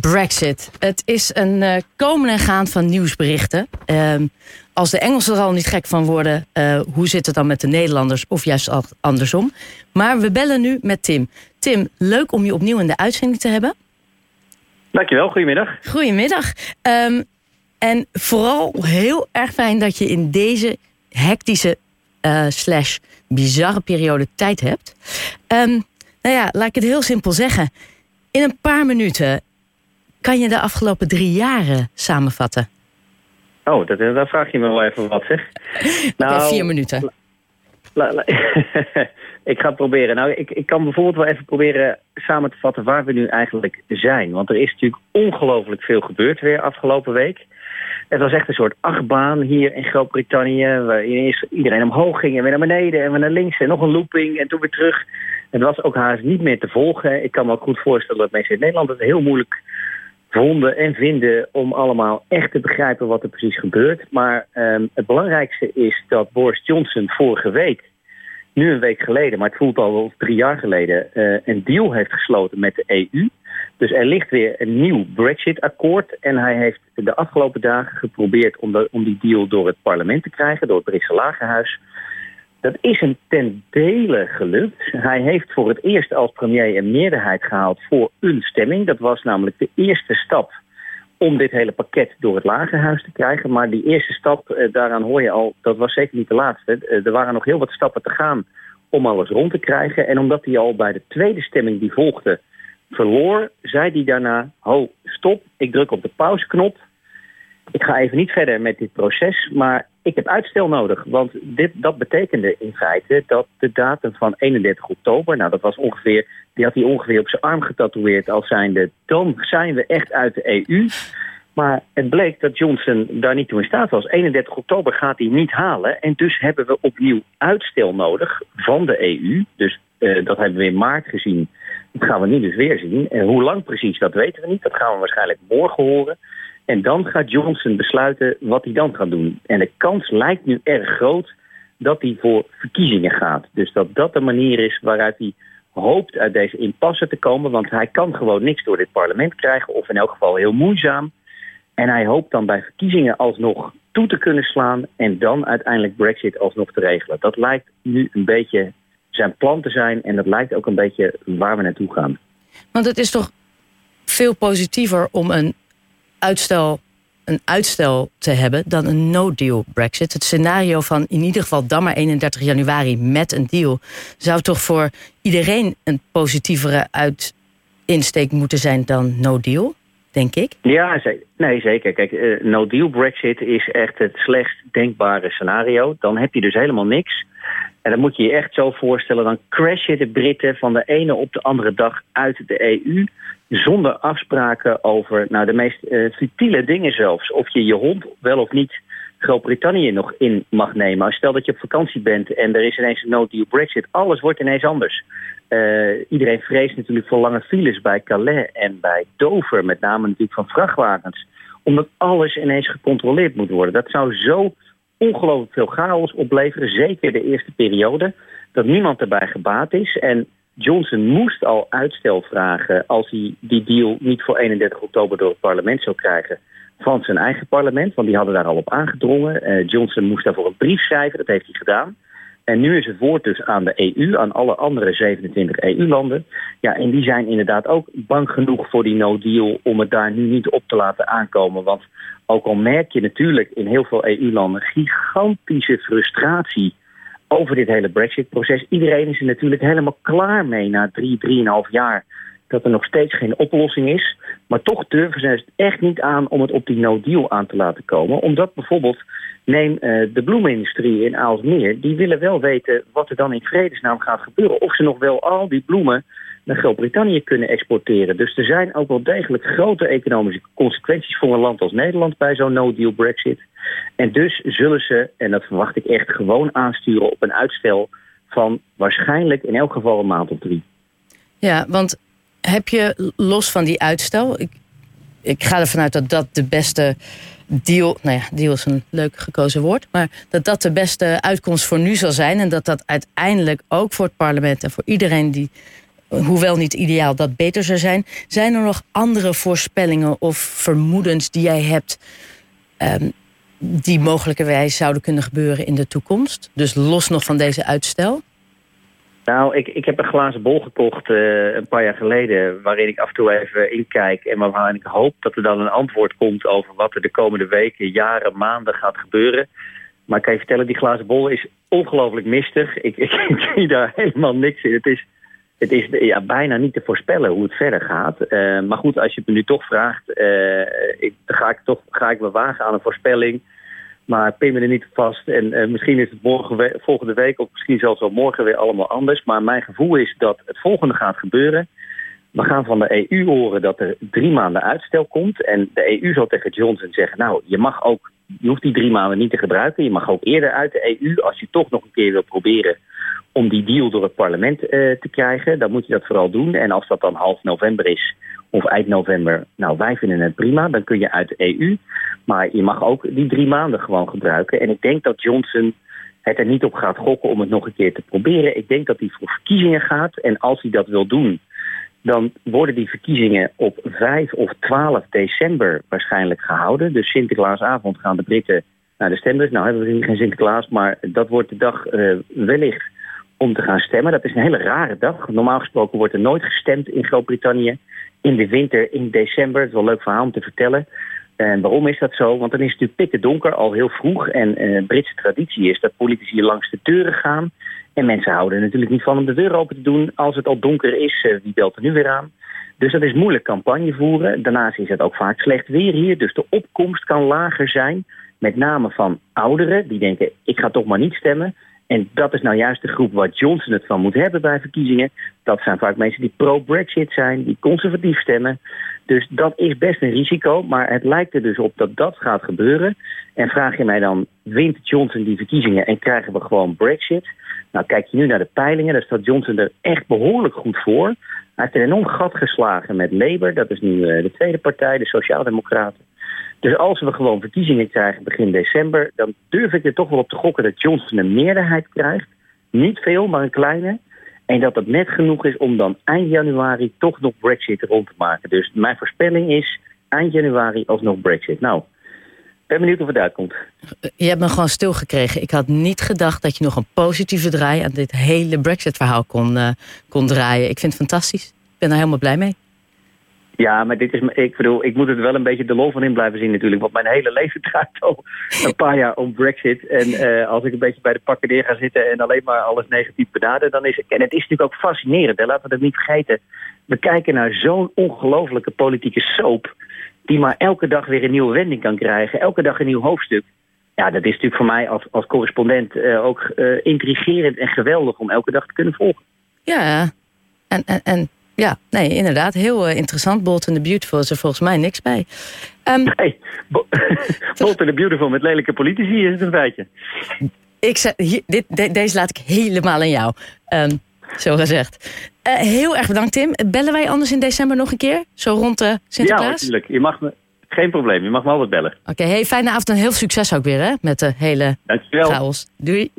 Brexit. Het is een uh, komen en gaan van nieuwsberichten. Ehm, als de Engelsen er al niet gek van worden, uh, hoe zit het dan met de Nederlanders of juist andersom? Maar we bellen nu met Tim. Tim, leuk om je opnieuw in de uitzending te hebben. Dankjewel, goedemiddag. Goedemiddag. Um, en vooral heel erg fijn dat je in deze hectische uh, slash bizarre periode tijd hebt. Um, nou ja, laat ik het heel simpel zeggen. In een paar minuten kan je de afgelopen drie jaren samenvatten. Oh, dat, daar vraag je me wel even wat, zeg. Nou, vier minuten. ik ga het proberen. Nou, ik, ik kan bijvoorbeeld wel even proberen samen te vatten waar we nu eigenlijk zijn. Want er is natuurlijk ongelooflijk veel gebeurd weer afgelopen week. Het was echt een soort achtbaan hier in Groot-Brittannië. Waar ineens iedereen omhoog ging en weer naar beneden en weer naar links en nog een looping en toen weer terug. Het was ook haast niet meer te volgen. Ik kan me ook goed voorstellen dat mensen in Nederland het heel moeilijk vonden en vinden om allemaal echt te begrijpen wat er precies gebeurt. Maar um, het belangrijkste is dat Boris Johnson vorige week, nu een week geleden, maar het voelt al wel drie jaar geleden, uh, een deal heeft gesloten met de EU. Dus er ligt weer een nieuw Brexit-akkoord. En hij heeft de afgelopen dagen geprobeerd om, de, om die deal door het parlement te krijgen, door het Britse Lagerhuis. Dat is hem ten dele gelukt. Hij heeft voor het eerst als premier een meerderheid gehaald voor een stemming. Dat was namelijk de eerste stap om dit hele pakket door het Lagerhuis te krijgen. Maar die eerste stap, eh, daaraan hoor je al, dat was zeker niet de laatste. Eh, er waren nog heel wat stappen te gaan om alles rond te krijgen. En omdat hij al bij de tweede stemming die volgde verloor, zei hij daarna: Ho, stop, ik druk op de pauzeknop. Ik ga even niet verder met dit proces, maar ik heb uitstel nodig. Want dit, dat betekende in feite dat de datum van 31 oktober, nou dat was ongeveer, die had hij ongeveer op zijn arm getatoeëerd als zijnde, dan zijn we echt uit de EU. Maar het bleek dat Johnson daar niet toe in staat was. 31 oktober gaat hij niet halen. En dus hebben we opnieuw uitstel nodig van de EU. Dus uh, dat hebben we in maart gezien. Dat gaan we nu dus weer zien. En hoe lang precies, dat weten we niet. Dat gaan we waarschijnlijk morgen horen. En dan gaat Johnson besluiten wat hij dan gaat doen. En de kans lijkt nu erg groot dat hij voor verkiezingen gaat. Dus dat dat de manier is waaruit hij hoopt uit deze impasse te komen. Want hij kan gewoon niks door dit parlement krijgen. Of in elk geval heel moeizaam. En hij hoopt dan bij verkiezingen alsnog toe te kunnen slaan. En dan uiteindelijk Brexit alsnog te regelen. Dat lijkt nu een beetje zijn plan te zijn. En dat lijkt ook een beetje waar we naartoe gaan. Want het is toch veel positiever om een uitstel, een uitstel te hebben dan een no-deal Brexit. Het scenario van in ieder geval dan maar 31 januari met een deal zou toch voor iedereen een positievere uitinsteek moeten zijn dan no-deal? Denk ik. Ja. Nee, zeker. Kijk, uh, no-deal Brexit is echt het slechtst denkbare scenario. Dan heb je dus helemaal niks. En dan moet je je echt zo voorstellen, dan crashen de Britten van de ene op de andere dag uit de EU. Zonder afspraken over nou, de meest uh, futiele dingen zelfs. Of je je hond wel of niet Groot-Brittannië nog in mag nemen. Stel dat je op vakantie bent en er is ineens een no-deal Brexit. Alles wordt ineens anders. Uh, iedereen vreest natuurlijk voor lange files bij Calais en bij Dover. Met name natuurlijk van vrachtwagens. Omdat alles ineens gecontroleerd moet worden. Dat zou zo ongelooflijk veel chaos opleveren. Zeker de eerste periode. Dat niemand erbij gebaat is. En Johnson moest al uitstel vragen als hij die deal niet voor 31 oktober door het parlement zou krijgen van zijn eigen parlement, want die hadden daar al op aangedrongen. Uh, Johnson moest daarvoor een brief schrijven, dat heeft hij gedaan. En nu is het woord dus aan de EU, aan alle andere 27 EU-landen. Ja, en die zijn inderdaad ook bang genoeg voor die no-deal om het daar nu niet op te laten aankomen. Want ook al merk je natuurlijk in heel veel EU-landen gigantische frustratie over dit hele Brexit-proces. Iedereen is er natuurlijk helemaal klaar mee na drie, drieënhalf jaar dat er nog steeds geen oplossing is. Maar toch durven ze het echt niet aan om het op die no-deal aan te laten komen. Omdat bijvoorbeeld, neem uh, de bloemenindustrie in Aalsmeer... die willen wel weten wat er dan in vredesnaam gaat gebeuren. Of ze nog wel al die bloemen naar Groot-Brittannië kunnen exporteren. Dus er zijn ook wel degelijk grote economische consequenties voor een land als Nederland bij zo'n no-deal Brexit. En dus zullen ze, en dat verwacht ik echt, gewoon aansturen op een uitstel van waarschijnlijk in elk geval een maand of drie. Ja, want heb je los van die uitstel, ik, ik ga ervan uit dat dat de beste deal, nou ja, deal is een leuk gekozen woord, maar dat dat de beste uitkomst voor nu zal zijn en dat dat uiteindelijk ook voor het parlement en voor iedereen die hoewel niet ideaal, dat beter zou zijn. Zijn er nog andere voorspellingen of vermoedens die jij hebt... Um, die mogelijkerwijs zouden kunnen gebeuren in de toekomst? Dus los nog van deze uitstel? Nou, ik, ik heb een glazen bol gekocht uh, een paar jaar geleden... waarin ik af en toe even inkijk... en waarin ik hoop dat er dan een antwoord komt... over wat er de komende weken, jaren, maanden gaat gebeuren. Maar ik kan je vertellen, die glazen bol is ongelooflijk mistig. Ik, ik zie daar helemaal niks in. Het is, het is ja, bijna niet te voorspellen hoe het verder gaat. Uh, maar goed, als je het me nu toch vraagt... Uh, ik, ga, ik toch, ga ik me wagen aan een voorspelling... Maar pin me er niet vast. En uh, misschien is het morgen, volgende week of misschien zelfs wel morgen weer allemaal anders. Maar mijn gevoel is dat het volgende gaat gebeuren. We gaan van de EU horen dat er drie maanden uitstel komt. En de EU zal tegen Johnson zeggen... nou, je mag ook, je hoeft die drie maanden niet te gebruiken. Je mag ook eerder uit de EU als je toch nog een keer wil proberen... om die deal door het parlement uh, te krijgen. Dan moet je dat vooral doen. En als dat dan half november is of eind november... nou, wij vinden het prima, dan kun je uit de EU... Maar je mag ook die drie maanden gewoon gebruiken. En ik denk dat Johnson het er niet op gaat gokken om het nog een keer te proberen. Ik denk dat hij voor verkiezingen gaat. En als hij dat wil doen, dan worden die verkiezingen op 5 of 12 december waarschijnlijk gehouden. Dus Sinterklaasavond gaan de Britten naar de stembus. Nou hebben we hier geen Sinterklaas, maar dat wordt de dag uh, wellicht om te gaan stemmen. Dat is een hele rare dag. Normaal gesproken wordt er nooit gestemd in Groot-Brittannië. In de winter, in december. Het is wel een leuk verhaal om te vertellen. En waarom is dat zo? Want dan is het natuurlijk pikken donker al heel vroeg. En uh, Britse traditie is dat politici langs de deuren gaan. En mensen houden natuurlijk niet van om de deur open te doen. Als het al donker is, uh, wie belt er nu weer aan? Dus dat is moeilijk campagne voeren. Daarnaast is het ook vaak slecht weer hier. Dus de opkomst kan lager zijn. Met name van ouderen die denken, ik ga toch maar niet stemmen. En dat is nou juist de groep waar Johnson het van moet hebben bij verkiezingen. Dat zijn vaak mensen die pro-Brexit zijn, die conservatief stemmen. Dus dat is best een risico, maar het lijkt er dus op dat dat gaat gebeuren. En vraag je mij dan, wint Johnson die verkiezingen en krijgen we gewoon Brexit? Nou, kijk je nu naar de peilingen, daar staat Johnson er echt behoorlijk goed voor. Hij heeft een enorm gat geslagen met Labour, dat is nu eh, de tweede partij, de Sociaaldemocraten. Dus als we gewoon verkiezingen krijgen begin december, dan durf ik er toch wel op te gokken dat Johnson een meerderheid krijgt. Niet veel, maar een kleine. En dat het net genoeg is om dan eind januari toch nog Brexit rond te maken. Dus mijn voorspelling is eind januari alsnog Brexit. Nou, ben benieuwd of het uitkomt. Je hebt me gewoon stilgekregen. Ik had niet gedacht dat je nog een positieve draai aan dit hele Brexit-verhaal kon, uh, kon draaien. Ik vind het fantastisch. Ik ben er helemaal blij mee. Ja, maar dit is, ik bedoel, ik moet er wel een beetje de lol van in blijven zien natuurlijk. Want mijn hele leven draait al een paar jaar om Brexit. En uh, als ik een beetje bij de pakken neer ga zitten en alleen maar alles negatief benader, dan is het... En het is natuurlijk ook fascinerend, hè? laten we dat niet vergeten. We kijken naar zo'n ongelofelijke politieke soap, die maar elke dag weer een nieuwe wending kan krijgen. Elke dag een nieuw hoofdstuk. Ja, dat is natuurlijk voor mij als, als correspondent uh, ook uh, intrigerend en geweldig om elke dag te kunnen volgen. Ja, en, en, en ja, nee, inderdaad. Heel uh, interessant. Bold and the Beautiful is er volgens mij niks bij. Um, nee, Bold and the Beautiful met lelijke politici is het een feitje. Ik zeg, hier, dit, de, deze laat ik helemaal aan jou. Um, zo gezegd. Uh, heel erg bedankt, Tim. Bellen wij anders in december nog een keer? Zo rond de Sinterklaas? Ja, natuurlijk. Je mag me, geen probleem. Je mag me altijd bellen. Oké, okay, hey, fijne avond en heel veel succes ook weer hè, met de hele Dankjewel. chaos. Doei.